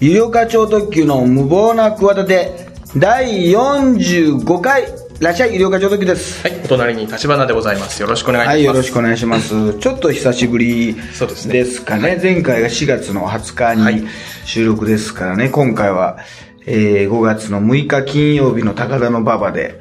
有料課長特急の無謀な企て、第45回、いらっしゃい、有料課長特急です。はい、お隣に立花でございます。よろしくお願いします。はい、よろしくお願いします。ちょっと久しぶりそうですねですかね。前回が4月の20日はいに収録ですからね、今回は、えー5月の6日金曜日の高田の馬場で、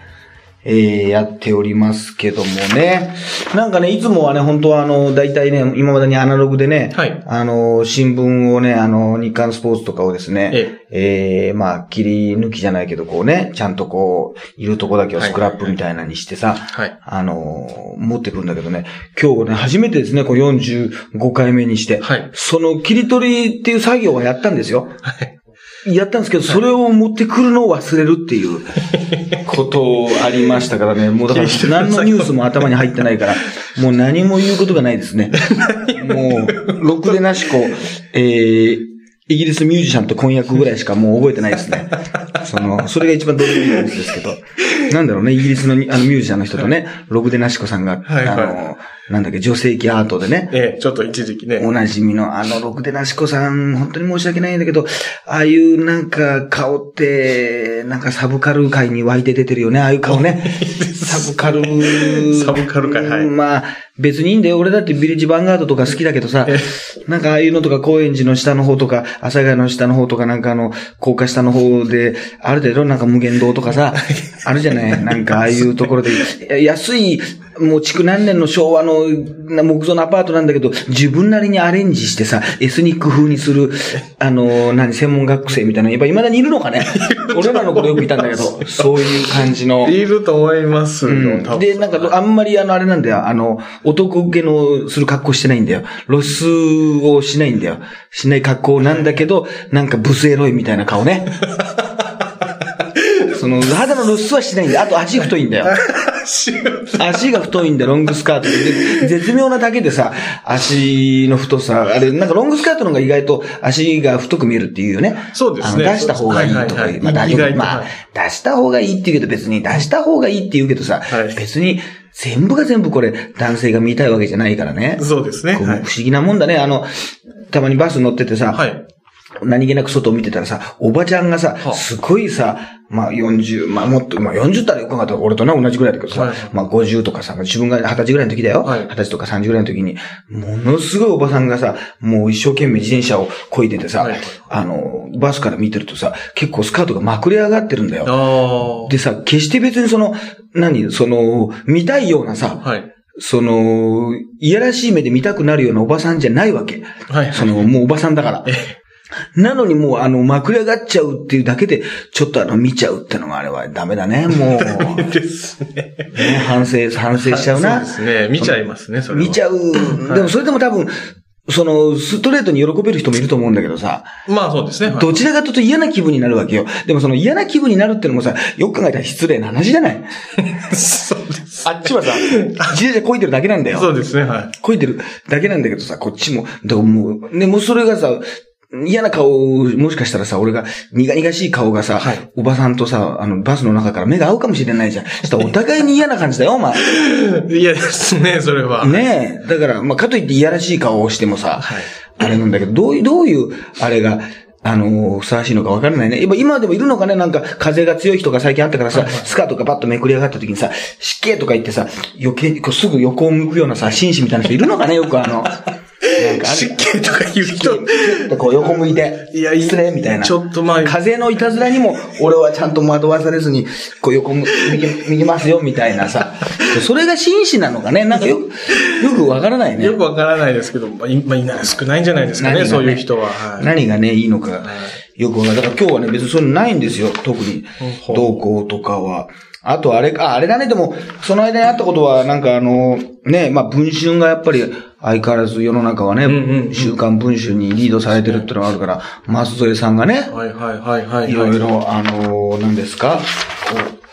えーやっておりますけどもね。なんかね、いつもはね、本当はあの、大体ね、今までにアナログでね、はいあの、新聞をね、あの、日刊スポーツとかをですね、えーまあ、切り抜きじゃないけど、こうね、ちゃんとこう、いるとこだけをスクラップみたいなにしてさ、はい。あのー持ってくるんだけどね、今日ね、初めてですね、こう45回目にして、はいその切り取りっていう作業はやったんですよ。はい。やったんですけど、それを持ってくるのを忘れるっていう。ことありましたからね、もうだから何のニュースも頭に入ってないから、もう何も言うことがないですね。もう、ろくでなしこ、えー、イギリスミュージシャンと婚約ぐらいしかもう覚えてないですね。その、それが一番どうでもいいニュースですけど。なんだろうね、イギリスのにあのミュージシャンの人とね、ログデナシコさんが、はいはい。あの、なんだっけ、女性器アートでね、ええ、ちょっと一時期ね。おなじみのあの、ロクデナシコさん、本当に申し訳ないんだけど、ああいうなんか顔って、なんかサブカル界に湧いて出てるよね、ああいう顔ね。サブカル。サブカル界はいまあ、別にいいんだよ。俺だってビレッジヴァンガードとか好きだけどさえ、なんかああいうのとか高円寺の下の方とか、阿佐ヶ谷の下の方とかなんかあの、高架下の方で、ある程度なんか無限堂とかさ、あるじゃないなんかああいうところで、安い、もう築何年の昭和のな木造のアパートなんだけど、自分なりにアレンジしてさ、エスニック風にする、あの、何、専門学生みたいなの、やっぱ未だにいるのかね？俺らの頃よくいたんだけど、そういう感じの。いると思いますよ、うんで、なんか、あんまりあの、あれなんだよ。あの、男受けのする格好してないんだよ。露出をしないんだよ。しない格好なんだけど、なんかブスエロいみたいな顔ね。その、肌の露出はしないんだよ。あと足太いんだよ。足が太いんだよ、ロングスカートで。で絶妙なだけでさ、足の太さ、あれ、なんかロングスカートの方が意外と足が太く見えるっていうよね。そうですね出した方がいいとかはいはいはいまあまあはい、出した方がいいって言うけど別に出した方がいいって言うけどさ、はい別に全部が全部これ男性が見たいわけじゃないからね。そうですね。不。思議なもんだね。あの、たまにバス乗っててさ、はい。何気なく外を見てたらさ、おばちゃんがさ、はあすごいさ、まあ40、まあもっと、まあ40ったらよく考えたら俺とね、同じぐらいだけどさ、はいまあ50とかさ、自分が20歳ぐらいの時だよ。はい20歳とか30ぐらいの時に、ものすごいおばさんがさ、もう一生懸命自転車を漕いでてさ、はいあの、バスから見てるとさ、結構スカートがまくれ上がってるんだよ。あでさ、決して別にその、何、その、見たいようなさ、あ。はい。その、いやらしい目で見たくなるようなおばさんじゃないわけ。はい。その、もうおばさんだから。なのにもう、あの、まくれ上がっちゃうっていうだけで、ちょっとあの、見ちゃうってのがあれはダメだね、もう。ですね。ね、反省、反省しちゃうな。そうですね。見ちゃいますね、それは。見ちゃう。でもそれでも多分、その、ストレートに喜べる人もいると思うんだけどさ、まあそうですね。はいどちらかというと嫌な気分になるわけよ。でもその嫌な気分になるってのもさ、よく考えたら失礼な話じゃない そうです。あっちはさ、自転車こいてるだけなんだよ。そうですね、はこいてるだけなんだけどさ、こっちも、でももう、ね、もうそれがさ、嫌な顔、もしかしたらさ、俺が、苦々しい顔がさ、はいおばさんとさ、あの、バスの中から目が合うかもしれないじゃん。そしたらお互いに嫌な感じだよ、お前。い。嫌ですね、それは。ねえ。だから、まあ、かといって嫌らしい顔をしてもさ、はいあれなんだけど、どういう、どういう、あれが、あのーふさわしいのかわからないね。今、今でもいるのかね？なんか、風が強い人が最近あったからさ、スカートがパッとめくり上がった時にさ、湿気とか言ってさ、余計にこうすぐ横を向くようなさ、紳士みたいな人いるのかね？よくあの、なんかあ湿る。気とか言う人。こう横向いて、いやいい失礼みたいな。ちょっとまあ風のいたずらにも、俺はちゃんと惑わされずに、こう横向右、右ますよ、みたいなさ。それが紳士なのかね？なんかよく、よくわからないね。よくわからないですけど、まあ、いまあいない少ないんじゃないですかね、ね？そういう人は。はい何がね、いいのか、よくわかる。だから今日はね、別にそういうのないんですよ、特にほ。う動向とかは。あとあれか、ああれだね、でも、その間にあったことは、なんかあの、ね、まあ文春がやっぱり相変わらず世の中はね、んうん週刊文春にリードされてるってのがあるから、松添さんがね、はいはいはいはい。い。ろいろ、あの、何ですか、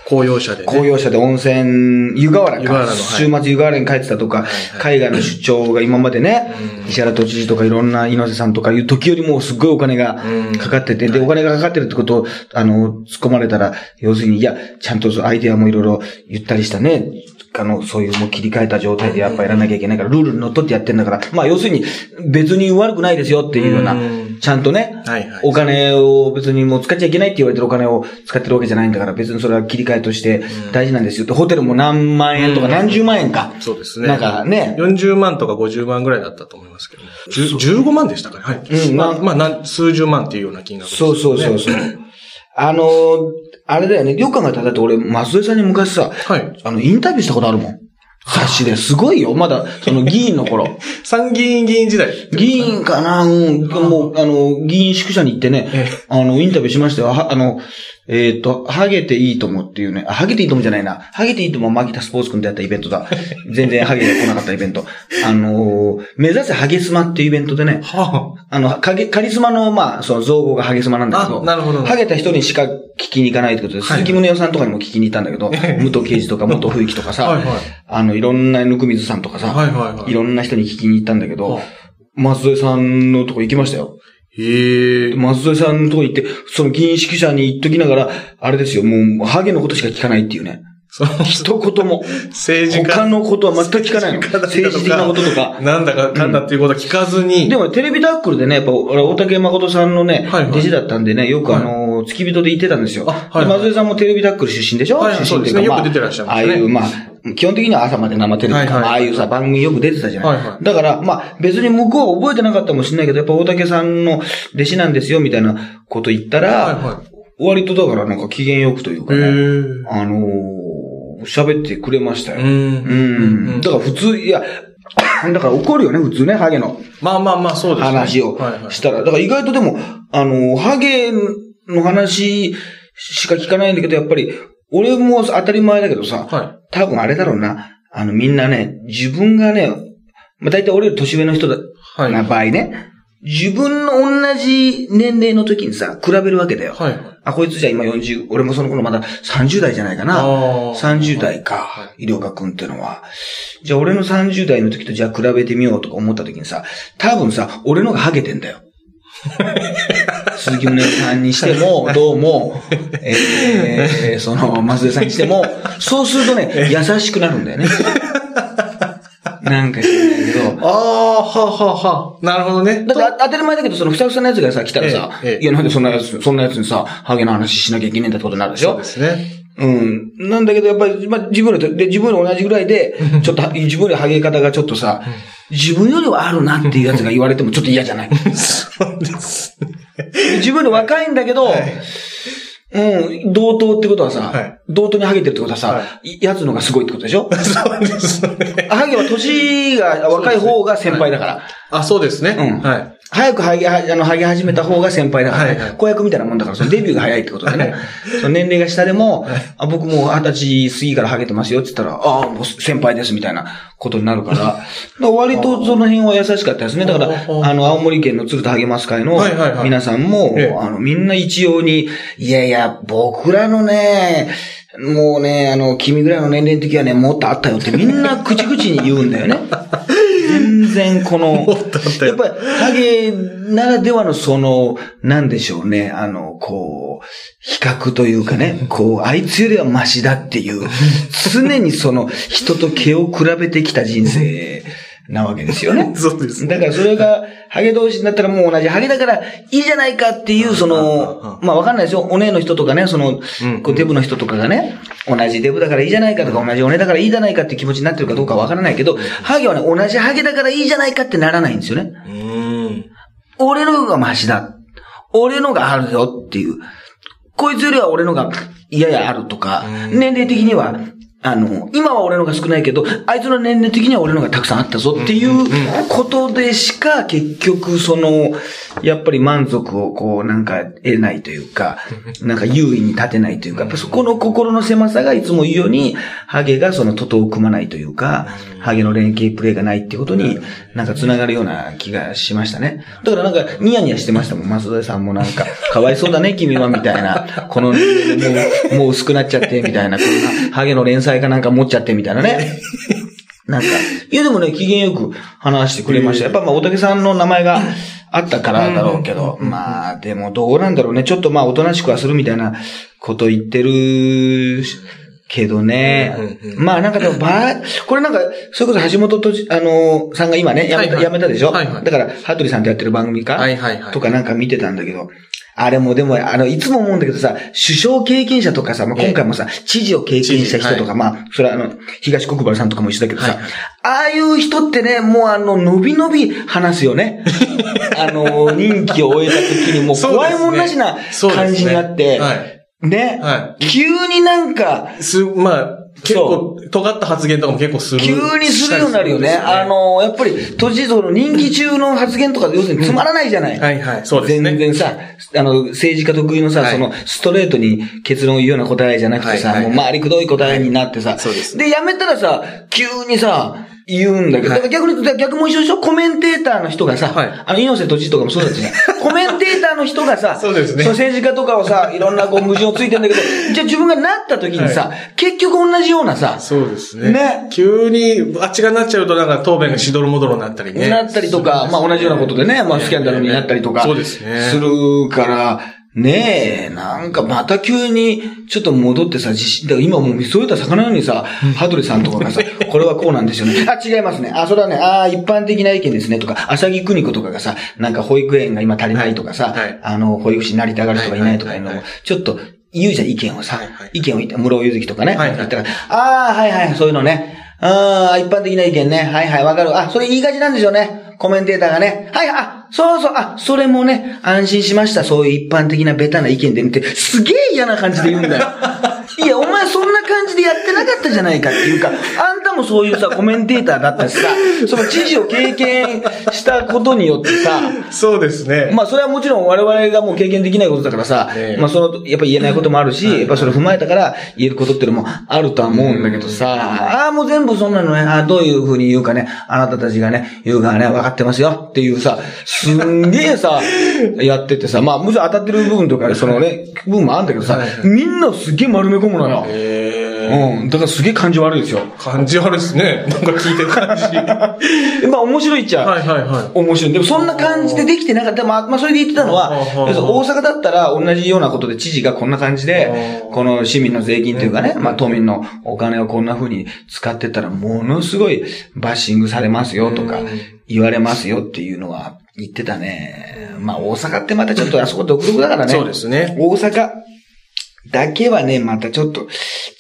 公用車でね。公用車で温泉、湯河原か。原週末湯河原に帰ってたとか、海外の出張が今までね、石原都知事とかいろんな猪瀬さんとかいう時よりもすっごいお金がかかってて、で、お金がかかってるってことを、あの、突っ込まれたら、要するに、いや、ちゃんとアイデアもいろいろ言ったりしたね、あの、そういうもう切り替えた状態でやっぱやらなきゃいけないから、ルールにのっとってやってんだから、まあ要するに別に悪くないですよっていうようなうん、ちゃんとね、はいはい。お金を別にもう使っちゃいけないって言われてるお金を使ってるわけじゃないんだから、別にそれは切り替えとして大事なんですよって、ホテルも何万円とかうん何十万円か。そうですね。なんかね、40万とか50万ぐらいだったと思いますけど、ね、10 15万でしたかね。はい。うんまあ、まあ、数十万っていうような金額です、ね。そうそうそうそう。あのー、あれだよね、よく考えたら、だって俺、松江さんに昔さ、はい。あの、インタビューしたことあるもん。雑誌ですごいよ。まだ、その 議員の頃。参議院議員時代。議員かな？うん。もう、あの、議員宿舎に行ってね、えあの、インタビューしましたよ。はあの、えっ、と、ハゲていいともっていうね、あ、ハゲていいともじゃないな。ハゲていいともは牧田スポーツ君とやったイベントだ。全然ハゲが来なかったイベント。あのー目指せハゲスマっていうイベントでね、はあの、カゲカリスマの、まあ、その造語がハゲスマなんだけど、あなるほどハゲた人にしか聞きに行かないってことで、はい鈴木宗男さんとかにも聞きに行ったんだけど、武藤敬司とか 元冬木とかさ、はいはいあの、いろんなぬくみずさんとかさ、はいはいはいろんな人に聞きに行ったんだけどは、松江さんのとこ行きましたよ。へえ。松江さんのとこ行って、その議員宿舎に行っときながら、あれですよ、もう、ハゲのことしか聞かないっていうね。そう一言も。政治家。他のことは全く聞かないの。政政治的なこととか。なんだかかんだっていうことは聞かずに。でもテレビタックルでね、やっぱ、俺大竹誠さんのね、はいはい弟子だったんでね、よくあの、付き人で行ってたんですよ。あはい松江さんもテレビタックル出身でしょ、はいそうですねよく出てらっしゃいますねああいう、まあ、基本的には朝まで生テレビとか、あああいうさ、番組よく出てたじゃない。はいはいだから、まあ、別に向こうは覚えてなかったかもしれないけど、やっぱ大竹さんの弟子なんですよ、みたいなこと言ったら、はいは割とだからなんか機嫌よくというかね、え。あのー喋ってくれましたよ。う。うんん。だから普通、いや、だから怒るよね、普通ね、ハゲの。まあまあまあ、そうですね。話を。したら。だから意外とでも、あの、ハゲの話しか聞かないんだけど、やっぱり、俺も当たり前だけどさ、は多分あれだろうな。あの、みんなね、自分がね、まあ、大体俺より年上の人だ、い。はい。な場合ね、自分の同じ年齢の時にさ、比べるわけだよ。はいはい。あ、こいつじゃ今40、俺もその頃まだ30代じゃないかな。あー30代かは、医療学君ってのは。じゃあ俺の30代の時とじゃあ比べてみようとか思った時にさ、多分さ、俺のがハゲてんだよ。鈴木宗男さんにしても、どうも、えー、その、松江さんにしても、そうするとね、優しくなるんだよね。なんか知らないけど、ああ、はははなるほどね。だってあ当たり前だけど、そのふさふさなやつがさ、来たらさ、ええええいや、なんでそんなやつ、そんなやつにさ、ハゲの話しなきゃいけないんだってことになるでしょ？そうですね。うん。なんだけど、やっぱり、まあ、自分より、で、自分より同じぐらいで、ちょっと、自分よりハゲ方がちょっとさ、自分よりはあるなっていうやつが言われてもちょっと嫌じゃない？そうです。自分より若いんだけど、うん、同等ってことはさ、はい同等にハゲてるってことはさ、はいやつのがすごいってことでしょ？そうですね。ハゲは年が若い方が先輩だから。あ、そうですね。うんはい。早くハゲ、はあの、ハゲ始めた方が先輩だから、はいはい子役みたいなもんだから、そのデビューが早いってことでね。その年齢が下でも、あ僕もう二十歳過ぎからハゲてますよって言ったら、ああ、もう先輩ですみたいなことになるから、だから割とその辺は優しかったですね。だから、ああの、青森県の鶴田ハゲマス会のはいはいはい皆さんも、ええあの、みんな一様に、いやいや、僕らのね、もうね、あの、君ぐらいの年齢の時はね、もっとあったよってみんな口々に言うんだよね。全然この、やっぱり、ハゲならではのその、なんでしょうね、あの、こう、比較というかね、こう、あいつよりはマシだっていう、常にその、人と毛を比べてきた人生なわけですよね。そうですね。だからそれが、ハゲ同士になったらもう同じハゲだからいいじゃないかっていう、その、まあわかんないですよ。お姉の人とかね、その、こうデブの人とかがね、同じデブだからいいじゃないかとか、同じお姉だからいいじゃないかって気持ちになってるかどうかわからないけど、ハゲはね、同じハゲだからいいじゃないかってならないんですよね。俺の方がマシだ。俺のがあるよっていう。こいつよりは俺のがややあるとか、年齢的には、あの、今は俺のが少ないけど、あいつの年齢的には俺のがたくさんあったぞっていうことでしか、結局その、やっぱり満足をこうなんか得ないというか、なんか優位に立てないというか、やっぱそこの心の狭さがいつも言うように、ハゲがその徒党を組まないというか、ハゲの連携プレーがないっていうことに、なんか繋がるような気がしましたね。だからなんか、ニヤニヤしてましたもん、松田さんもなんか、かわいそうだね、君は、みたいな。この、もう、もう薄くなっちゃって、みたいな、こんな、ハゲの連載かなんか持っちゃって、みたいなね。なんか、いやでもね、機嫌よく話してくれました。やっぱまあ、大竹さんの名前があったからだろうけど、まあ、でもどうなんだろうね。ちょっとまあ、おとなしくはするみたいなこと言ってるけどね。まあなんかでもば、これなんか、それこそ橋本とじ、あのーさんが今ね、やめた、やめたでしょ、はいはいだから、羽鳥さんとやってる番組か、はいはいはい。とかなんか見てたんだけど、あれもでも、あの、いつも思うんだけどさ、首相経験者とかさ、まあ、ええ。今回もさ、知事を経験した人とか、まあ、それはあの、東国原さんとかも一緒だけどさ、ああいう人ってね、もうあの、伸び伸び話すよね。あの、任期を終えた時にもう怖いもんなしな感じになって、はい。ね、は急になんか、す、まあ、結構、尖った発言とかも結構する。急にするようになるよね。したりするんですあの、やっぱり、都知事の任期中の発言とか、要するにつまらないじゃない。はいはい、そうですね。全然さ、あの、政治家特有のさ、はいその、ストレートに結論を言うような答えじゃなくてさ、はいはいもう回りくどい答えになってさ、そうですで、やめたらさ、急にさ、言うんだけど、はい逆に逆も一緒でしょコメンテーターの人がさ、はいあの、猪瀬都知事とかもそうだったじゃん。コメンテーターの人がさ、そうですねの政治家とかをさ、いろんなこう矛盾をついてんだけど、じゃあ自分がなった時にさ、結局同じようなさ、そうですね。ね急に、あっちがなっちゃうと、なんか答弁がしどろもどろになったりね。なったりとか、まあ同じようなことでね、まあスキャンダルになったりとか、そうですね。するから、ねえ、なんかまた急にちょっと戻ってさ、自信、だから今もう見それた魚のようにさ、羽鳥さんとかがさ、これはこうなんですよね。あ、違いますね。あ、それはね、ああ、一般的な意見ですね。とか、浅木邦子とかがさ、なんか保育園が今足りないとかさ、はいはいあの、保育士になりたがる人がいないとかいうのをちょっと言うじゃん、意見をさ。はいはい意見を言って、室尾ゆずきとかね。はいはい言ったら、ああ、はいはい、そういうのね。ああ、一般的な意見ね。はいはい、わかる。あ、それ言いがちなんですよね。コメンテーターがね。はい、あ、そうそう、あ、それもね、安心しました。そういう一般的なベタな意見で見て、すげえ嫌な感じで言うんだよ。いや、お前そんな感じでやってなかったじゃないかっていうか、あんたもそういうさ、コメンテーターだったしさ、その知事を経験したことによってさ、そうですね。まあそれはもちろん我々がもう経験できないことだからさ、ええ。まあその、やっぱ言えないこともあるし、やっぱそれを踏まえたから言えることっていうのもあるとは思うんだけどさ、ああ、もう全部そんなのね、ああどういう風に言うかね、あなたたちがね、言うからね、分かってますよっていうさ、すんげえさ、やっててさ、まあもちろん当たってる部分とか、そのね、部分もあるんだけどさはい、みんなすげえ丸め込むのよ。え。ーうん。だからすげえ感じ悪いですよ。感じ悪いですね。なんか聞いてる感じ。は まあ面白いっちゃ。いはいは面白い。でもそんな感じでできてなかった。まあ、まあ、それで言ってたのは、大阪だったら同じようなことで知事がこんな感じでこの市民の税金というかね、まあ、都民のお金をこんな風に使ってたら、ものすごいバッシングされますよとかうん、言われますよっていうのは言ってたね。まあ、大阪ってまたちょっとあそこ独特だからい。ね。そうですね。大阪だけはね、またちょっと、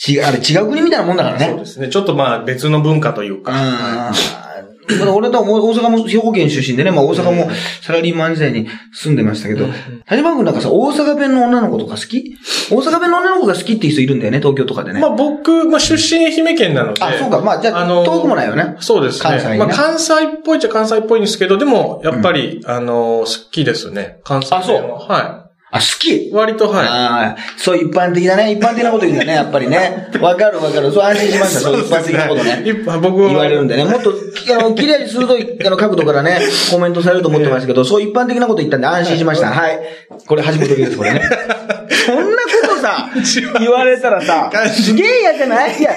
違う、あれ違う国みたいなもんだからね。そうですね。ちょっとまあ別の文化というか。うん。俺と大阪も兵庫県出身でね、まあ大阪もサラリーマン時代に住んでましたけど、谷間君なんかさ、大阪弁の女の子とか好き？大阪弁の女の子が好きっていう人いるんだよね、東京とかでね。まあ僕、まあ出身愛媛県なので。あ、そうか。まあじゃあ、あの遠くもないよね。そうですね。関西ねまあ関西っぽいっちゃ関西っぽいんですけど、でも、やっぱり、あの、好きですね。関西弁は。あそうはあ、好きい。割と、はい。ああ、そう一般的だね。一般的なこと言うんだね、やっぱりね。わかるわかる。そう安心しました。そう一般的なことね。僕は言われるんでね。もっと、あの、綺麗に鋭いあの角度からね、コメントされると思ってましたけど、そう一般的なこと言ったんで安心しました。はい。これ橋本です、これね。そんなことさ、言われたらさ、すげえ嫌じゃない？いや、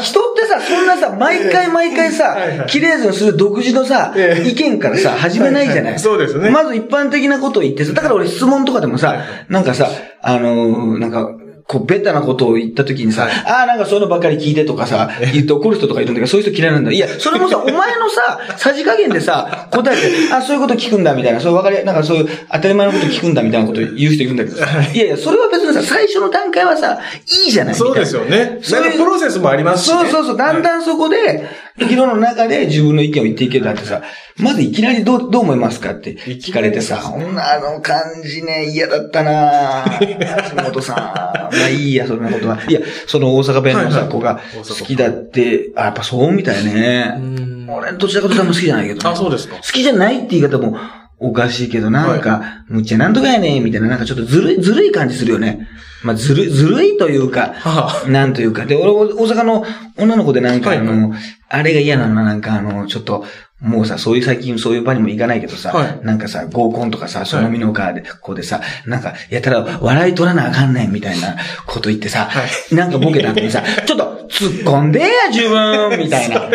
人ってさ、そんなさ、毎回毎回さはいは、いにする独自のさ、ええ意見からさ、始めないじゃないそうですねまず一般的なことを言ってさ、だから俺質問とかでもさ、なんかさ、あのーなんか、こう、ベタなことを言った時にさ、はいああ、なんかそういうのばっかり聞いてとかさ、言って怒る人とかいるんだけど、そういう人嫌いなんだ。いや、それもさ、お前のさ、さじ加減でさ、答えて、あそういうこと聞くんだみたいな、そうわかり、なんかそういう当たり前のこと聞くんだみたいなこと言う人いるんだけどさ、いやいや、それは別にさ、最初の段階はさ、いいじゃないそうですよね。そういうプロセスもありますしね。そうそうそう。だんだんそこで、議論の中で自分の意見を言っていけるだってさ、まずいきなりどう、どう思いますかって聞かれてさ、いきなあの感じね、嫌だったなぁ。橋本さん。まあいいや、そんなことは。いや、その大阪弁のさ、子が好きだって、あ、やっぱそうみたいね。ん俺、どちらかというとあんま好きじゃないけどねあ、そうですか好。きじゃないって言い方もおかしいけど、なんか、むっちゃなんとかやねんみたいな、なんかちょっとずるい、ずるい感じするよね。まあ、ずるい、ずるいというか、はなんというか。で、俺、大阪の女の子でなんか、はい。あの、あれが嫌なのはなんかあの、ちょっと、もうさ、そういう最近そういう場にも行かないけどさ、はい。なんかさ、合コンとかさ、そのみの川で、こうでさ、なんか、やたら笑い取らなあかんねんみたいなこと言ってさ、はなんかボケた後にさ、ちょっと突っ込んでや、自分みたいな。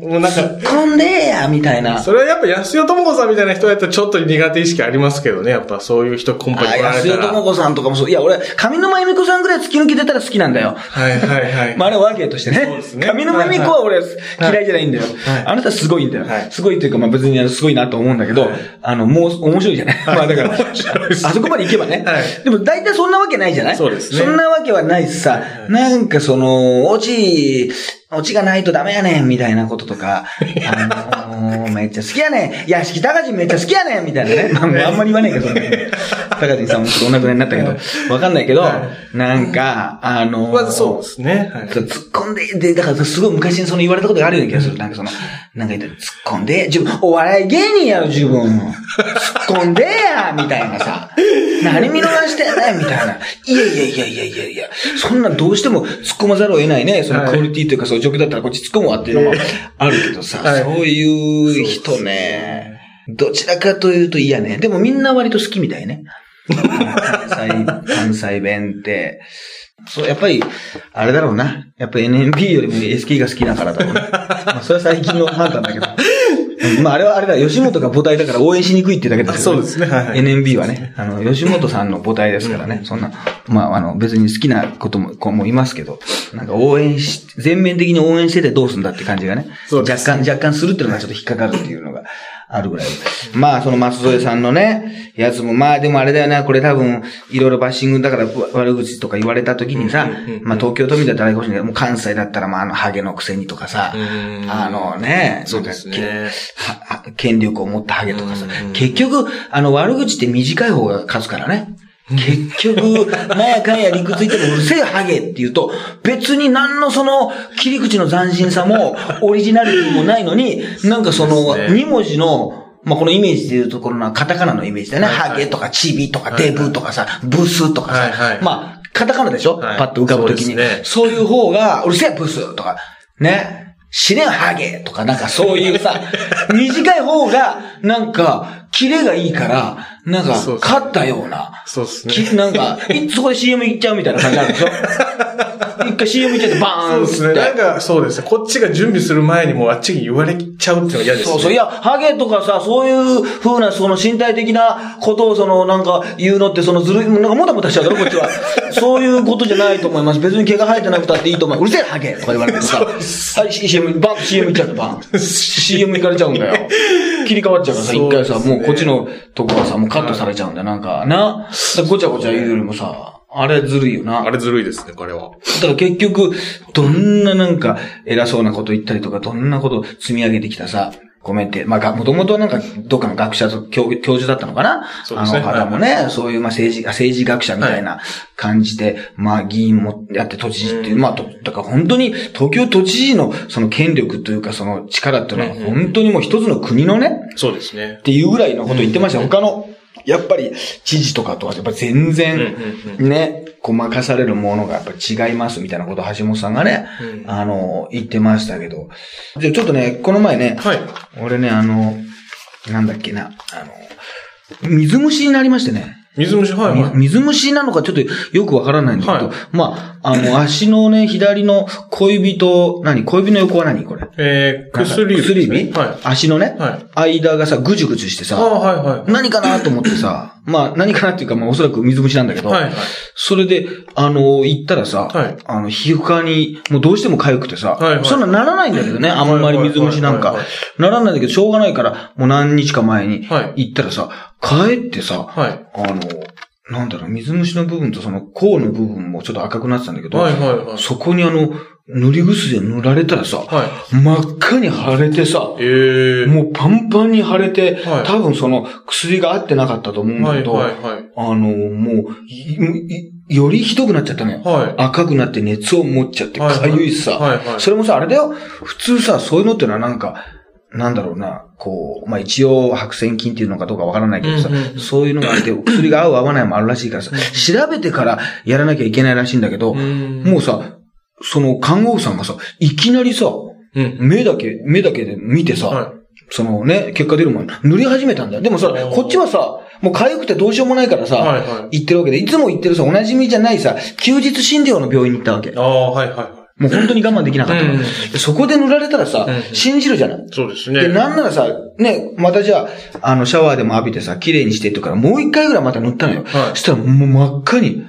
もうなんか、突っ込んでやみたいな。それはやっぱ安代智子さんみたいな人やったらちょっと苦手意識ありますけどね。やっぱそういう人コンパに来られ安代たら。智子さんとかもそう。いや、俺、上沼恵美子さんぐらい突き抜けてたら好きなんだよ。はいはいはい。まあ、あれはわけとしてね。そうですね上沼恵美子は俺、嫌いじゃないんだよ。はいあなたすごいんだよ。はいすごいというか、まあ別にあのすごいなと思うんだけど、はいあの、もう面白いじゃない。まあだから、あそこまで行けばね。はいでも大体そんなわけないじゃない？そうですねそんなわけはないしさ、なんかその、オチ、オチがないとダメやねん、みたいなこととか、あのー めっちゃ好きやねん。屋敷隆人めっちゃ好きやねん、みたいなね。まああんまり言わないけど、そんな高人さんもちょっとお亡くなりになったけど、わかんないけどは、なんか、あのーまずそうですね。はい。突っ込んで、で、だからすごい昔にその言われたことがあるような気がする。なんかその、なんか言って、突っ込んで、自分、お笑い芸人やろ、自分。突っ込んでやみたいなさ。何見逃してんねんみたいな。いやいやいやいやいやいや、そんなどうしても突っ込まざるを得ないね。そのクオリティというか、そういう状況だったらこっち突っ込むわっていうのもあるけどさ、はいそういう人ね、どちらかというと嫌ね。でもみんな割と好きみたいね。関西、関西弁って。そう、やっぱり、あれだろうな。やっぱ NMB よりも SK が好きだからだろうな。まあ、それは最近の判断だけど。うん。まあ、あれはあれだ、吉本が母体だから応援しにくいってだけですよそうですね。はい。はい。NMB はね、あの、吉本さんの母体ですからね、そんな、まあ、あの、別に好きなことも、子もいますけど、なんか応援し、全面的に応援しててどうすんだって感じがね、そう若干、若干するっていうのがちょっと引っかかるっていうのがあるぐらい。まあ、その松添さんのね、やつも、まあでもあれだよな、これ多分、いろいろバッシングだからわ悪口とか言われた時にさまあ東京都民だったらあれかもしれない。けど、もう関西だったらまああの、ハゲのくせにとかさ、うんあのね、そうですね。権力を持ったハゲとかさ。結局、あの悪口って短い方が勝つからね。結局、なんやかんや理屈言ってもうるせえハゲって言うと、別に何のその切り口の斬新さも、オリジナリティもないのに、なんかそのそうですね。2文字の、まあ、このイメージで言うところのカタカナのイメージだよね。ハゲとかチビとかデブとかさ、ブスとかさ。まあ、カタカナでしょ？はい。パッと浮かぶときにそういう方が、うるせえブスとか、ね？死ねんハゲとか、なんかそういうさ、短い方が、なんか、キレがいいから、なんか勝ったような。そうですね。きなんか、いそこで CM 行っちゃうみたいな感じあるでしょ？一回 CM 行っちゃってバーン。そうですね。なんか、そうですね。こっちが準備する前にもうあっちに言われちゃうっていうのが嫌ですね。そうそう。いや、ハゲとかさ、そういう風な、その身体的なことを、その、なんか、言うのって、そのずるい、なんかもたもたしちゃうだろ、こっちは。そういうことじゃないと思います。別に毛が生えてなくたっていいと思う。うるせえ、ハゲとか言われてさ。はい、CM、バンと CM 行っちゃって、バン。CM 行かれちゃうんだよ。切り替わっちゃうからさ、一回さ、もうこっちのとこはさ、もうカットされちゃうんだよ、なんか、な。ごちゃごちゃ言うよりもさ、あれずるいよな。あれずるいですね、これは。だから結局、どんななんか偉そうなこと言ったりとか、どんなこと積み上げてきたさ、コメンテ、まあが、もともとなんか、どっかの学者と教教授だったのかな？あそうですね。の方もね、そういう、まあ政治、政治学者みたいな感じで、まあ議員もやって都知事っていう、まあと、だから本当に東京都知事のその権力というかその力っていうのは本当にもう一つの国のね、そうですね。っ。ていうぐらいのこと言ってました。他の、やっぱり知事とかとはやっぱ全然、ね、こう任されるものがやっぱ違いますみたいなことを橋本さんがね、うんあの、言ってましたけど。じゃあちょっとね、この前ね、はい。俺ね、あの、なんだっけな、あの、水虫になりましてね。水虫、はいはい。み水虫なのかちょっとよくわからないんだけど、はいまあ、あの、足のね、左の恋人、何？恋人の横は何？これ。えー、薬指。薬指？はい。足のね、はい。間がさ、ぐじゅぐじゅしてさ、ああ、はいはい。何かなと思ってさ、まあ何かなっていうか、まあおそらく水虫なんだけど、はいはい。それで、あの、行ったらさ、はいあの、皮膚科に、もうどうしても痒くてさ、はいはいそんなならないんだけどね、あんまり水虫なんか。ならないんだけど、しょうがないから、もう何日か前にはい行ったらさ、帰ってさ、はい。あの、なんだろう、水虫の部分とその甲の部分もちょっと赤くなってたんだけど、はいはいはい。そこにあの、塗り薬で塗られたらさ、はい。真っ赤に腫れてさ、ええー。もうパンパンに腫れて、はい多分その薬が合ってなかったと思うんだはいけど、はいはい。あの、もう、いいよりひどくなっちゃったのよ。はい。赤くなって熱を持っちゃって、はいかゆいしさ、はいはい。それもさ、あれだよ。普通さ、そういうのってのはなんか、なんだろうな、こう、まあ一応白癬菌っていうのかどうかわからないけどさ、そういうのがあって、薬が合う合わないもあるらしいからさ、調べてからやらなきゃいけないらしいんだけど、うんもうさ、その看護婦さんがさ、いきなりさ、うん。目だけ、目だけで見てさ、はそのね、結果出る前に塗り始めたんだよ。でもさ、こっちはさ、もう痒くてどうしようもないからさ、はいはい行ってるわけで、いつも行ってるさ、お馴染みじゃないさ、休日診療の病院に行ったわけい。。ああ、はいはいはい。もう本当に我慢できなかったの。うんでそこで塗られたらさ、うん信じるじゃない？そうですで、ね。なんならさ、ね、またじゃあ、あの、シャワーでも浴びてさ、綺麗にしてってから、もう一回ぐらいまた塗ったのよ。はいそしたらもう真っ赤に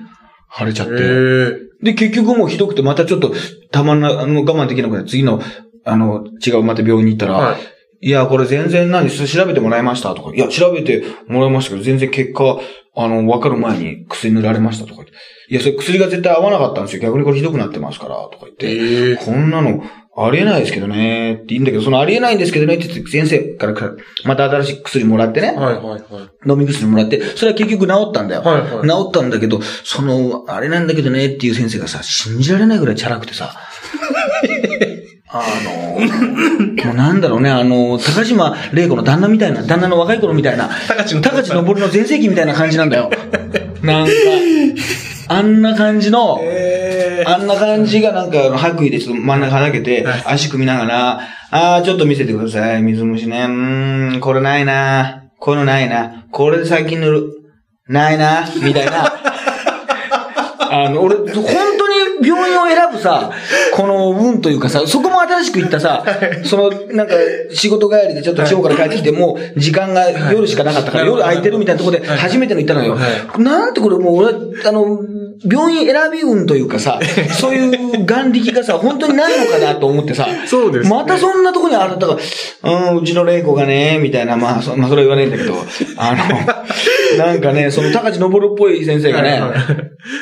腫れちゃっへて。え。で、結局もうひどくて、またちょっと、たまんな、あの、我慢できなくて、次の、あの、違うまた病院に行ったら、はい。いや、これ全然何、調べてもらいましたとか、いや、調べてもらいましたけど、全然結果、あの、わかる前に薬塗られましたとか言って。いや、それ薬が絶対合わなかったんですよ。逆にこれひどくなってますから、とか言って。ええ。こんなの、ありえないですけどね、って言うんだけど、そのありえないんですけどねって言って、先生からかまた新しい薬もらってね、はいはいはい。飲み薬もらって、それは結局治ったんだよ。はいはい治ったんだけど、その、あれなんだけどねっていう先生がさ、信じられないぐらいチャラくてさ、あの、もうなんだろうね、あの、高島玲子の旦那みたいな、旦那の若い頃みたいな、高知の高知昇の全盛期みたいな感じなんだよ。なんか、あんな感じの、ええ。あんな感じがなんか、白衣でちょっと真ん中はだけてはい、足組みながら、あー、ちょっと見せてください。水虫ね。うーん、これないな。このないな。これで最近塗る。ないな。みたいな。あの、俺、本当に病院を選ぶさ、この運というかさ、そこも新しく行ったさ、その、なんか、仕事帰りでちょっと地方から帰ってきて、もう時間が夜しかなかったから、はい。夜空いてるみたいなところではい。初めての行ったのよ。はなんてこれもう俺、あの、病院選び運というかさ、そういう眼力がさ、本当にないのかなと思ってさ、そうですね。またそんなとこにある、だから、うん、うちの玲子がね、みたいな、まあ、そまあ、それは言わないんだけど、あの、なんかね、その高知昇っぽい先生がね、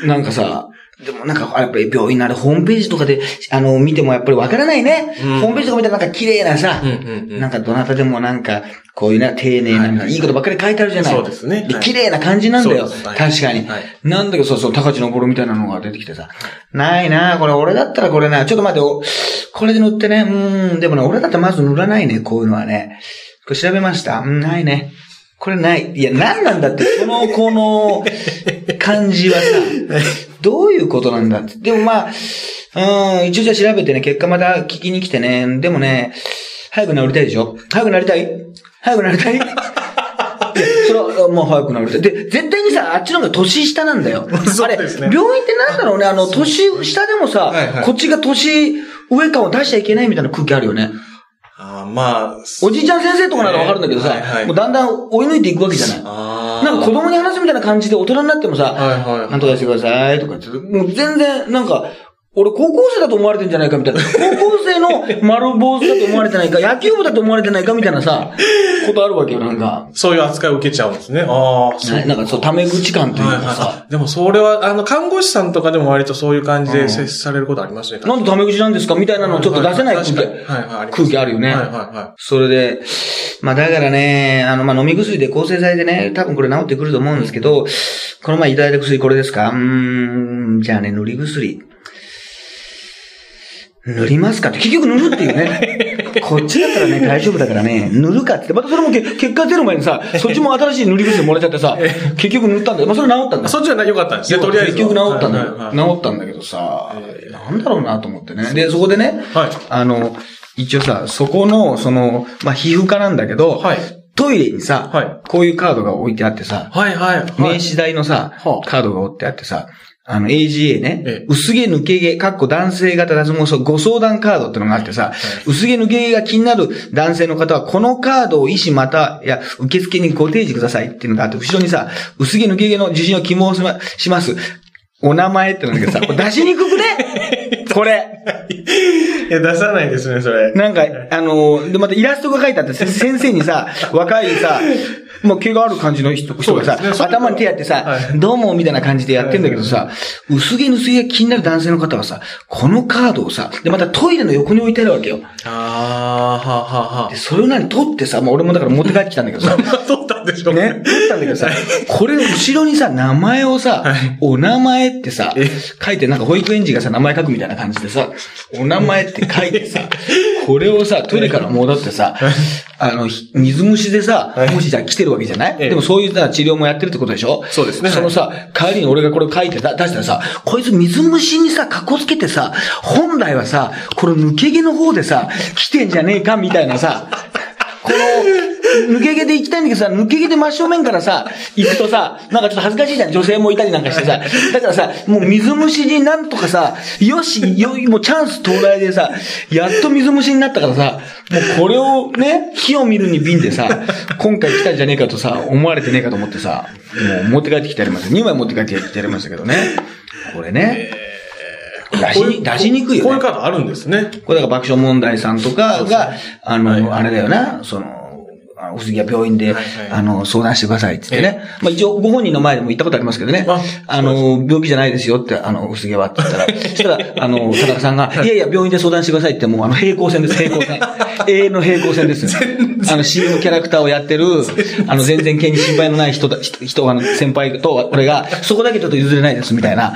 なんかさ、でもなんか、やっぱり病院のあれホームページとかで、あの、見てもやっぱりわからないね。うんホームページとか見たらなんか綺麗なさ、うんうんうんなんかどなたでもなんか、こういうな、丁寧な、はいはいいいことばっかり書いてあるじゃない。そうですねではい綺麗な感じなんだよ。はい確かに。はいなんだけど、そうそう、高知昇みたいなのが出てきてさ、ないなこれ俺だったらこれな、ちょっと待って、おこれで塗ってね、うーん、でもね、俺だったらまず塗らないね、こういうのはね。これ調べましたうん、ないね。これない。いや、なんなんだって、その、この、感じはさ、どういうことなんだって。でもまあ、うん、一応じゃあ調べてね、結果また聞きに来てね。でもね、早く治りたいでしょ？早くなりたい？早くなりたい？それは、もう早くなりたい。で、絶対にさ、あっちの方が年下なんだよ。それ、ですね病院ってなんだろうね、あの、年下でもさ、はいはいこっちが年上感を出しちゃいけないみたいな空気あるよね。まあ。おじいちゃん先生とかならわかるんだけどさ、はいはいもうだんだん追い抜いていくわけじゃない。なんか子供に話すみたいな感じで大人になってもさ、はいはい。なんとかしてくださいとかもう全然、なんか、俺高校生だと思われてんじゃないかみたいな。高校生の丸坊主だと思われてないか、野球部だと思われてないかみたいなさ、ことあるわけよ、なんか。そういう扱いを受けちゃうんですね。ああ、そう。はいなんかそう、タメ口感というはいかさ、はい。でもそれは、あの、看護師さんとかでも割とそういう感じで接されることありますね。なんでタメ口なんですか？みたいなのをちょっと出せない空気はいはい空気あるよね。はいはいはそれで、まあだからね、あの、まあ飲み薬で抗生剤でね、多分これ治ってくると思うんですけど、この前いただいた薬これですか？うーん、じゃあね、塗り薬。塗りますかって、結局塗るっていうね。こっちだったらね、大丈夫だからね、塗るかって。またそれもけ結果出る前にさ、そっちも新しい塗り薬もらっちゃってさ、結局塗ったんだよ。まあそれ治ったんだよい。。そっちは良かったんですね、とりあえずは。結局治ったんだよ。治ったんだけどさ、なんだろうなと思ってね。で、そこでね、はいあの、一応さ、そこの、その、まあ、皮膚科なんだけど、はいトイレにさ、はいこういうカードが置いてあってさ、はいはいはい。名刺代のさ、はあカードが置いてあってさ、あの、AGA ね、ええ薄毛抜け毛、かっこ男性型脱毛症ご相談カードってのがあってさ、薄毛抜け毛が気になる男性の方は、このカードを医師また、いや、受付にご提示くださいっていうのがあって、後ろにさ、薄毛抜け毛の受診を希望しまします。お名前ってのなんだけどさ、これ出しにくくね？これ。いや、出さないですね、それ。なんか、あのーで、またイラストが書いてあって、せ先生にさ、若いさ、もう毛がある感じの人人がさ、ね頭に手やってさ、はい。どうも、みたいな感じでやってんだけどさ、薄毛薄毛が気になる男性の方はさ、このカードをさ、で、またトイレの横に置いてあるわけよ。ああ、はあ、はあ、はで、それを何取ってさ、まあ俺もだから持って帰ってきたんだけどさ、あ。取ったんでしょうね、取ったんだけどさ、これ後ろにさ、名前をさ、はい。お名前ってさえ、書いて、なんか保育園児がさ、名前書くみたいな感じでさ、お名前って書いてさ、これをさ、トイレから戻ってさ、あの、ひ水虫でさは、い。もしじゃあ来てるわけじゃない？ええ。でもそういうさ、治療もやってるってことでしょ？そうですね。そのさ、代わりに俺がこれ書いてだ出したらさ、こいつ水虫にさ、格好つけてさ、本来はさ、この抜け毛の方でさ、来てんじゃねえかみたいなさ、この、抜け毛で行きたいんだけどさ、抜け毛で真正面からさ、行くとさ、なんかちょっと恥ずかしいじゃん。女性もいたりなんかしてさ。だからさ、もう水虫になんとかさ、よし、よ、もうチャンス到来でさ、やっと水虫になったからさ、もうこれをね、火を見るに瓶でさ、今回来たんじゃねえかとさ、思われてねえかと思ってさ、もう持って帰ってきてやりました。2枚持って帰ってきてやりましたけどね。これね。出しに、出しにくいよね。こういう方あるんですね。これだから爆笑問題さんとかが、あの、あれだよな、その、あの、薄木は病院で、あの、相談してくださいって言ってね。まあ一応ご本人の前でも言ったことありますけどね。ああの、病気じゃないですよって、あの、薄毛はって言ったら、そしたら、あの、田中さんが、いやいや、病院で相談してくださいって、もうあの、平行線です、平行線。永遠の平行線ですよ。あの、CM キャラクターをやってる、あの、全然毛に心配のない人だ、人、人あの、先輩と俺が、そこだけちょっと譲れないです、みたいな。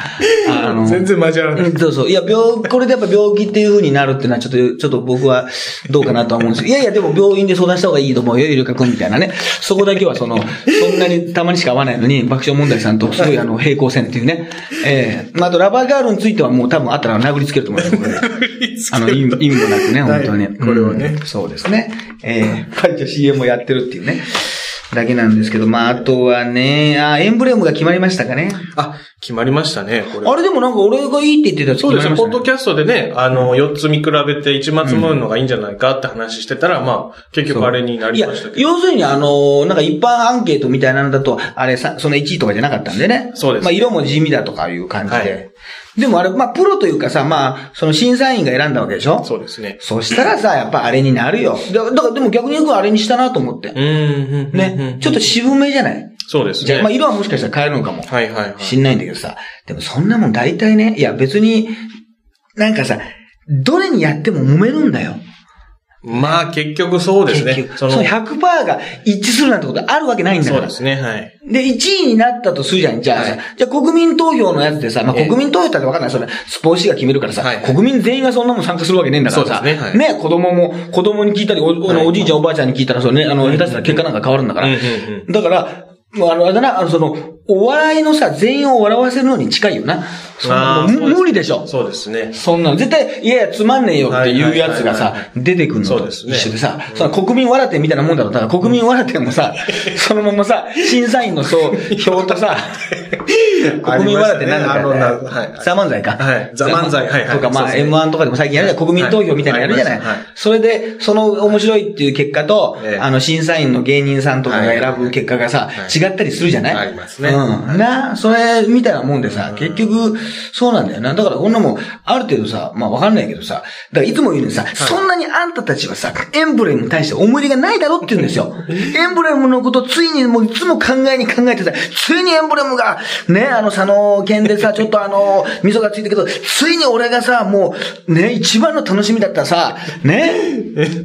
あの、全然交わらない。うんそうそう。いや、病、これでやっぱ病気っていう風になるっていうのはちょっと、ちょっと僕はどうかなとは思うんですけど、いやいや、でも病院で相談した方がいいと思うよ、ゆるかくんみたいなね。そこだけはその、そんなにたまにしか会わないのに、爆笑問題さんとすごいあの、平行線っていうね。ええまあ、あとラバーガールについてはもう多分あったら殴りつけると思います。あの、意味意味もなくね、本当に。はいこれはねうんそうですね。ええパイチョ CM をやってるっていうね。だけなんですけど、まあ、あとはね、あ、エンブレムが決まりましたかね。あ、決まりましたね、これ。あれでもなんか俺がいいって言ってたやつそうですね。ポッドキャストでね、あの、4つ見比べて一末ムーンのがいいんじゃないかって話してたら、まあ、結局あれにないりやました、けど。要するにあの、なんか一般アンケートみたいなのだと、あれさ、その1位とかじゃなかったんでね。そうですまあ色も地味だとかいう感じで。はいでもあれ、まあプロというかさ、まあ、その審査員が選んだわけでしょ？そうですね。そしたらさ、やっぱあれになるよ。だだからでも逆に言うとあれにしたなと思って。うん、うん、ね。ちょっと渋めじゃない？そうですね。じゃあ、まあ色はもしかしたら変えるのかも。はいはいはい。しんないんだけどさ。でもそんなもん大体ね、いや別に、なんかさ、どれにやっても揉めるんだよ。まあ、結局そうですね。結局。その100%が一致するなんてことあるわけないんだから。そうですね、はい。で、1位になったとするじゃん。じゃあさ、はいじゃあ国民投票のやつでさ、まあええ国民投票だってわかんない。それ、スポーツ紙が決めるからさ、はい国民全員がそんなもん参加するわけねえんだからさ。そうですねはい子供も、子供に聞いたり、お,、はいおじいちゃんおばあちゃんに聞いたら、それね、あの、下手したら結果なんか変わるんだから。だから、もうあの、あれだな、あの、その、お笑いのさ、全員を笑わせるのに近いよな。無無理でしょ。そうです。ね。そんなの、絶対、いやいや、つまんねえよっていうやつがさ出てくるのとそうですね。一緒でさ、その国民笑ってみたいなもんだろ。だから国民笑ってもさ、そのままさ、審査員のそう、表とさ、国民笑って何だありましたね。あのかなはいザ漫才か。はい。ザ漫才はいはい。とか、まあ、そうですね。M1 とかでも最近やるじゃん。国民投票みたいなのやるじゃない。それで、その面白いっていう結果とええ、あの、審査員の芸人さんとかが選ぶ結果がさは、い。違ったりするじゃない。ありますね。うん。な、それ、みたいなもんでさ、結局、そうなんだよな。だからこんなもん、ある程度さ、まあわかんないけどさ、だからいつも言うのにさ、そんなにあんたたちはさ、エンブレムに対して思い入れがないだろって言うんですよ。エンブレムのことついにもういつも考えに考えてさ、ついにエンブレムが、ね、あの、佐野県でさ、ちょっとあの、味噌がついてるけど、ついに俺がさ、もう、ね、一番の楽しみだったさ、ね、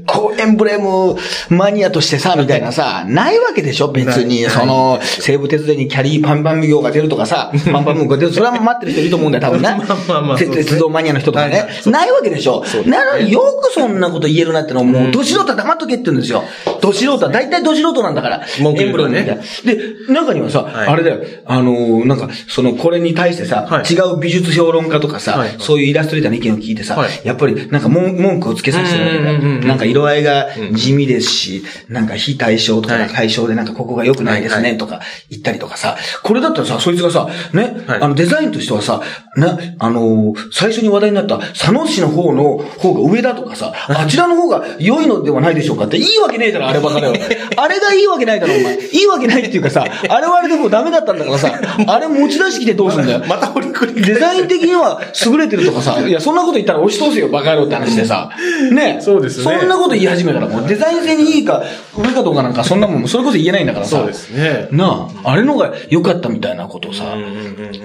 こう、エンブレムマニアとしてさ、みたいなさ、ないわけでしょ別に、その、西武鉄道にキャリーパンパン業が出るとかさ、パンパン業が出る、それは待ってる人いると思うんだよ、多分ね。まあまあまあね鉄道マニアの人とかね。ないわけでしょ。そうね。なのによくそんなこと言えるなってのはもう、ど素人は黙っとけって言うんですよ。ど素人は、大体ど素人なんだから。文句言うのはね。エンブレムみたい。なで、中にはさ、はい。あれだよ、あのー、なんか、その、これに対してさ、はい。違う美術評論家とかさ、はい。そういうイラストレーターの意見を聞いてさ、はい。やっぱりなんか文文句をつけさせてるわけだよなんか色合いが地味ですし、なんか非対称とかはい。対象でなんかここが良くないですねとか言ったりとかさ、これだったらさ、そいつがさ、ね、はい。あのデザインとしてはさ、な、あのー最初に話題になった佐野市の方の方が上だとかさ、あちらの方が良いのではないでしょうかっていいわけねえだろ、あればかだよ。あれがいいわけないだろ、お前。いいわけないっていうかさ、あれはあれでもうダメだったんだからさ、あれ持ち出してきてどうすんだよ。またデザイン的には優れてるとかさ、いや、そんなこと言ったら押し通せよ、バカ野郎って話でさ。ねそうですねそんなこと言い始めたら、もうデザイン性にいいか、上かどうかなんか、そんなもん、それこそ言えないんだからさ。そうですね。なあ、あれのが良かったみたいなことをさ、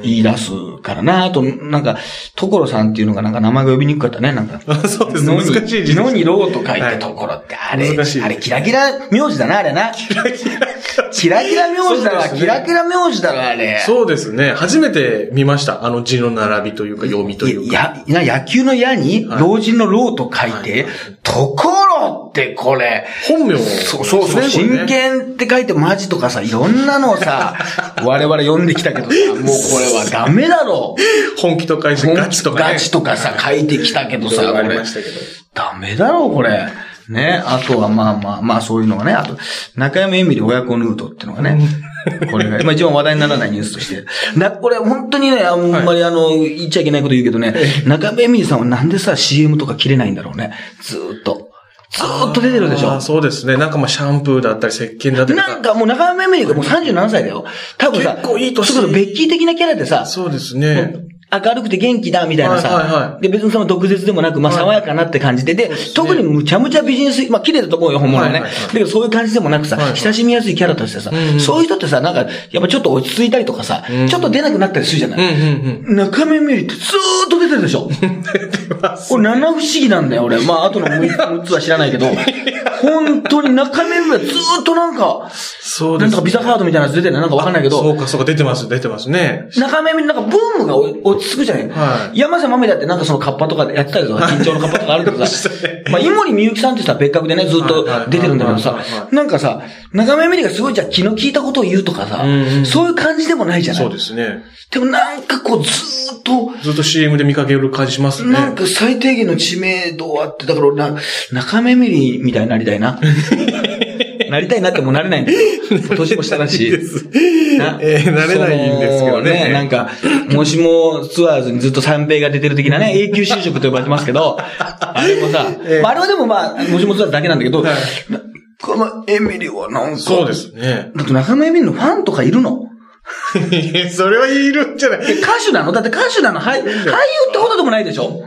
言い出すからな。あと、なんか、所さんっていうのがなんか名前が呼びにくかったね、なんか。あ そうですね難しい字です野にローと書いはいて所って、あれ、あれ、キラキラ名字だな、あれな。キラキラ名字だわ、そうですねキラキラ名字だわ、あれ。そうですね。初めて見ました。あの字の並びというか読みというか。いや、な野球の矢に、はい老人の老と書いてはい、ところってこれ、本名そうそうそう、ですねこれ真ね剣って書いてマジとかさ、いろんなのをさ、我々読んできたけどさ、もうこれはダメだろう。本気と書いてガチとかね。ガチとかさ、書いてきたけどさ、これ。ダメだろう、これ。ね。あとはまあまあ、まあそういうのがね。あと、中山エミリ親子ヌードっていうのがね。これが、今一番話題にならないニュースとして。な、これ本当にね、あんまりあの、言っちゃいけないこと言うけどね、中山エミリさんはなんでさ、CM とか切れないんだろうね。ずーっと。ずーっと出てるでしょ。そうですね。なんかまあシャンプーだったり、石鹸だったり。なんかもう中山エミリがもう37歳だよ。多分さ、結構いい年ベッキー的なキャラでさ、そうですね。明るくて元気だみたいなさ、はいはいはいで別にその毒舌でもなく、まあはい爽やかなって感じで、で、特にむちゃむちゃビジネス、まあ綺麗だと思うよ、本物はね。はいはいはいだけどそういう感じでもなくさ、はいはい親しみやすいキャラとしてさ、うんうんそういう人ってさ、なんか、やっぱちょっと落ち着いたりとかさ、うんちょっと出なくなったりするじゃない？うんうんうん。中目見りってずーっと出てるでしょ。出ますこれ七不思議なんだよ、俺。まあ、あとの6 つは知らないけど、本当に中目見りはずーっとなんか、そうです、なんとかビザカードみたいなやつ出てるのなんかわかんないけど、そうか、そうか、出てます、出てますね。中目見りなんかブームが落ち着くじゃない、はい。山瀬まめだってなんかそのカッパとかでやってたりとか、緊張のカッパとかあるけどさ、まあ、井森美幸さんってさ、別格でね、ずっと出てるんだけどさ。はいはいはい。は、なんかさ、中目見りがすごいじゃあ気の利いたことを言うとかさそういう感じでもないじゃない？そうですね。でもなんかこうずーっと、ずっと CM で見かける感じしますね。なんか最低限の知名度あって、だからな、中目見りみたいになりたいな。なりたいなってもうなれないんだ。よ。年も下だし。な。えーなれないんですけどね。そのなんか、もしもツアーズにずっと三平が出てる的なね、永久就職と呼ばれてますけど、あれもさ、ええまああれはでもまあ、もしもツアーズだけなんだけど、はい。なこのエミリはなんか、そうですね。だって中目エミリのファンとかいるの？それはいるんじゃない。え歌手なの？だって歌手なの？俳俳優ってことでもないでしょ？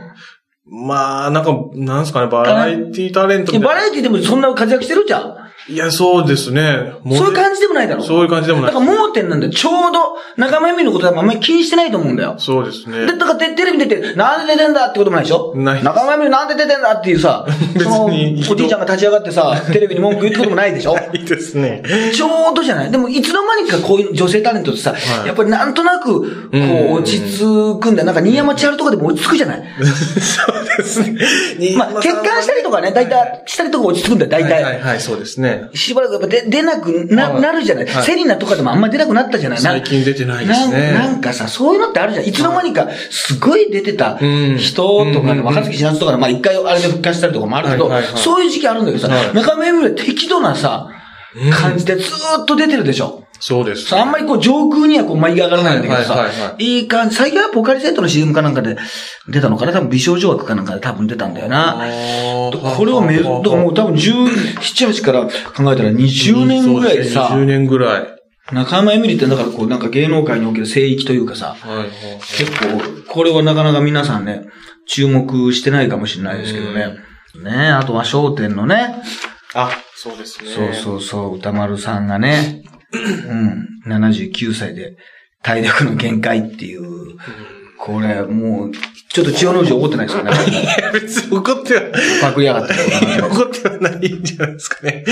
まあ、なんか、なんすかね、バラエティタレントみたいなバラエティでもそんな活躍してるじゃん。いや、そうですね。そういう感じでもないだろ。そういう感じでもないだから盲点なんだよ。ちょうど、仲間由美のことはあんまり気にしてないと思うんだよ。そうですね。で、だからテテレビ出て、なんで出てんだってこともないでしょない仲間由美なんで出てんだっていうさ、別におじいちゃんが立ち上がってさ、テレビに文句言うってこともないでしょいいですね。ちょうどじゃないでも、いつの間にかこういう女性タレントってさ、はいやっぱりなんとなく、こう落ち着くんだよ。なんか、新山千春とかでも落ち着くじゃない そうですね。まあ、結婚したりとかね、大体、したりとか落ち着くんだよ、大はいはい体。はい、そうですね。しばらくやっぱ出出なくな、はい。なるじゃない。はい。セリナとかでもあんまり出なくなったじゃない。な最近出てないですね。なんなんかさ、そういうのってあるじゃん。いつの間にか、すごい出てたうん。人とかで、うん若槻千夏とかで、まあ一回あれで復活したりとかもあるけどそういう時期あるんだけどさは、い。中目村適度なさ、感じでずーっと出てるでしょ。そうです。そうあんまりこう上空にはこう舞い上がらないんだけどはいはいはいさは、いい感じ。最近はポカリセットの CM かなんかで出たのかな？多分美少女枠かなんかで多分出たんだよな。これをめ、だからもう多分17、8から考えたら20年ぐらいさ、20年ぐらい。中山エミリってだからこうなんか芸能界における聖域というかさ、はいはい。結構、これはなかなか皆さんね、注目してないかもしれないですけどね。ねあとは商店のね、あ、そうですね。そうそうそう、歌丸さんがね、うん、79歳で体力の限界っていう、これもう、ちょっと千代の富士怒ってないですかね。いや、別に怒っては、パクりやがって。怒ってはないんじゃないですかね。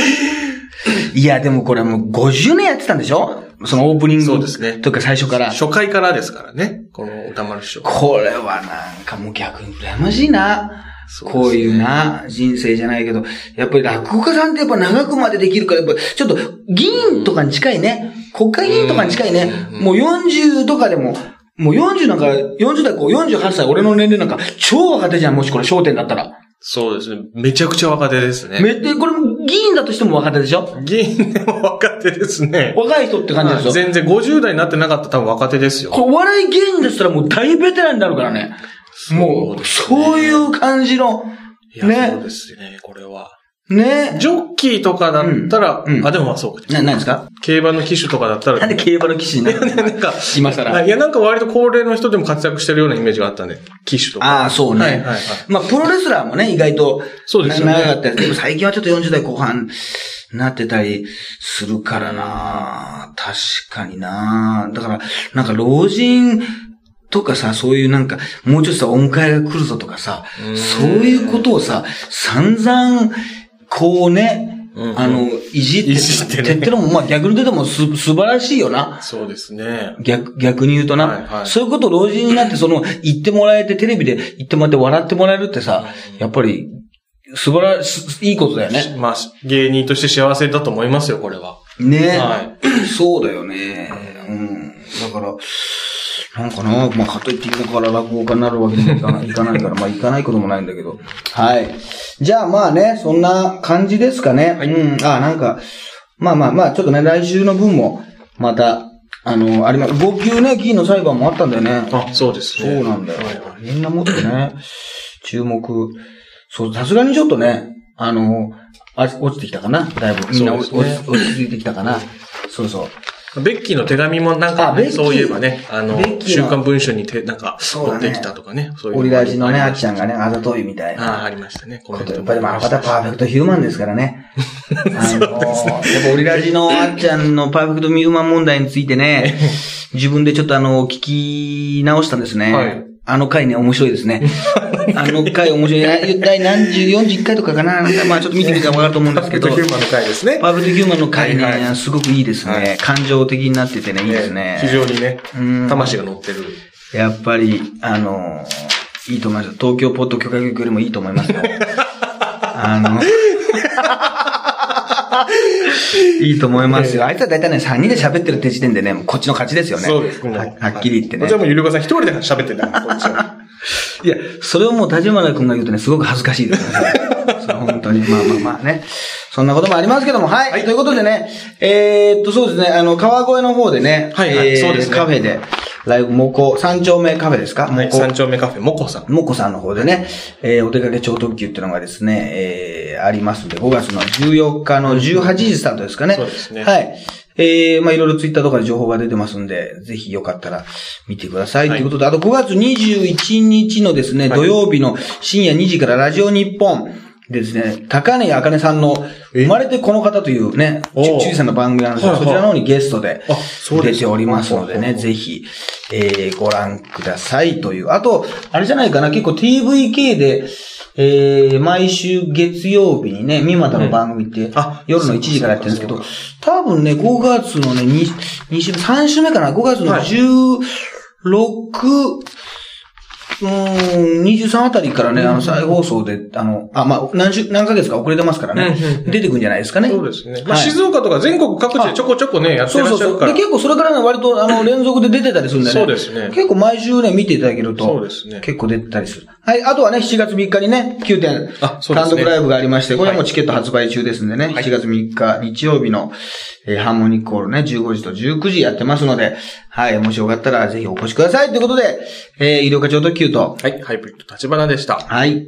いや、でもこれもう50年やってたんでしょ？そのオープニング。そうですねというか最初から。初回からですからね。この歌丸師匠。これはなんかもう逆に羨ましいな。ねこういうな、人生じゃないけど、やっぱり落語家さんってやっぱ長くまでできるから、やっぱちょっと議員とかに近いね。国会議員とかに近いね。うんもう40とかでも、もう40なんか、40代こう48歳、俺の年齢なんか超若手じゃん、もしこれ焦点だったら。そうですね。めちゃくちゃ若手ですね。めって、これ議員だとしても若手でしょ？議員でも若手ですね。若い人って感じですよ。全然50代になってなかったら多分若手ですよ。これお笑い芸人だったらもう大ベテランになるからね。もう、そういう感じの、いや、そうね。ですね、これは。ね。ジョッキーとかだったら、あ、でもまあそうか。な、何ですか？競馬の騎手とかだったら、なんで競馬の騎士になるのなんか、今更。いや、なんか割と高齢の人でも活躍してるようなイメージがあったね。騎手とか。ああ、そうね。はいはいはいまあ、プロレスラーもね、意外と、そうですよね長かったりでも最近はちょっと40代後半になってたりするからな確かになだから、なんか老人とかさ、そういうなんか、もうちょっとさ、お迎えが来るぞとかさう、んそういうことをさ、散々、こうね、うんあの、いじっていじってねってのも、まあ逆に言ってもす、素晴らしいよな。そうですね。逆、逆に言うとな、はいはいそういうことを老人になって、その、言ってもらえて、テレビで言ってもらって笑ってもらえるってさ、やっぱり、素晴らしい、いいことだよね。まあ、芸人として幸せだと思いますよ、これは。ね、はそうだよね。うん。だから、なんかな、まあ、かといって今から落語家になるわけにもいかないいかないから、まあ、いかないこともないんだけど。はい。じゃあ、まあね、そんな感じですかね。はいうん。あ、なんか、まあまあまあ、ちょっとね、来週の分も、また、あの、あります。5級ね、議員の裁判もあったんだよね。あ、そうですね。そうなんだよ。みんなもっとね、注目。そう、さすがにちょっとね、あの、あ落ちてきたかなだいぶ。みんな落ち,、落ち着いてきたかな。そうそう。ベッキーの手紙もなんかね、そういえばね、あの週の刊文春にて、なんか、持ってきたとかね、そういうオリラジのね、あっちゃんがね、あざといみたいたな。ああ、ありましたね。コメントことやっぱりまあ、またパーフェクトヒューマンですからね。あのやっぱオリラジのあっちゃんのパーフェクトヒューマン問題についてね、自分でちょっとあの、聞き直したんですね。はいあの回ね、面白いですね。あの回面白い。あ第何十、41回とかかなまあちょっと見てみたらわかると思うんですけどパーフェクト、ヒューマンの回ですね。パーフェクトヒューマンの回ね、はいはいすごくいいですね、はい感情的になっててね、いいですね。非常にねうん、魂が乗ってる。やっぱり、あのいいと思います。東京ポッド許可局よりもいいと思いますよ。あの、いいと思いますよ。あいつは大体ね、3人で喋ってるって時点でね、こっちの勝ちですよね。そうです。ははっきり言ってねこち。らもゆりこさん一人で喋ってんだから、こっちは。いや、それをもう立花君が言うとね、すごく恥ずかしいですよね。本当に。まあまあまあね。そんなこともありますけども、はい。ということでね、えーっと、そうですね、あの、川越の方でね、はいはい。えーそうですね。カフェで、ライブ、モコ、三丁目カフェですか？はい、モコ。三丁目カフェ、もこさん。もこさんの方でね、えーお出かけ超特急っていうのがですね、えーありますんで、5月の14日の18時スタートですかね。そうですね。はい。えー、まあいろいろツイッターとかで情報が出てますんで、ぜひよかったら見てください。とはい。いうことで、あと5月21日のですね、はい。土曜日の深夜2時からラジオ日本でですね、高根茜さんの生まれてこの方というね、おーち小さな番組なんですけど、はいはい。そちらの方にゲストで出ておりますのでね、ぜひ、えー、ご覧くださいという。あと、あれじゃないかな、結構 TVK で、えー、毎週月曜日にね、三股の番組って、あ夜の1時からやってるんですけど多分ね、5月のね、2, 2週、3週目かな、5月のはい。16、うーん、23あたりからね、あの、再放送で、あの、あ、まあ、何週、何ヶ月か遅れてますからね出てくるんじゃないですかね。そうですね。まあ、はい静岡とか全国各地でちょこちょこね、やってそうそうそう。で、らっしゃるから。結構それからね、割と、あの、連続で出てたりするんでね。そうですね結構毎週ね、見ていただけると。そうですね結構出てたりする。はい。あとはね、7月3日にね、9点、あそうですね単独ライブがありまして、これはもうチケット発売中ですんでね、7月3日、日曜日の、えーハーモニックホールね、15時と19時やってますので、はい。もしよかったらぜひお越しください。ということで、えー、医療課長特急と、はい、ハイブリッド立花でした。はい。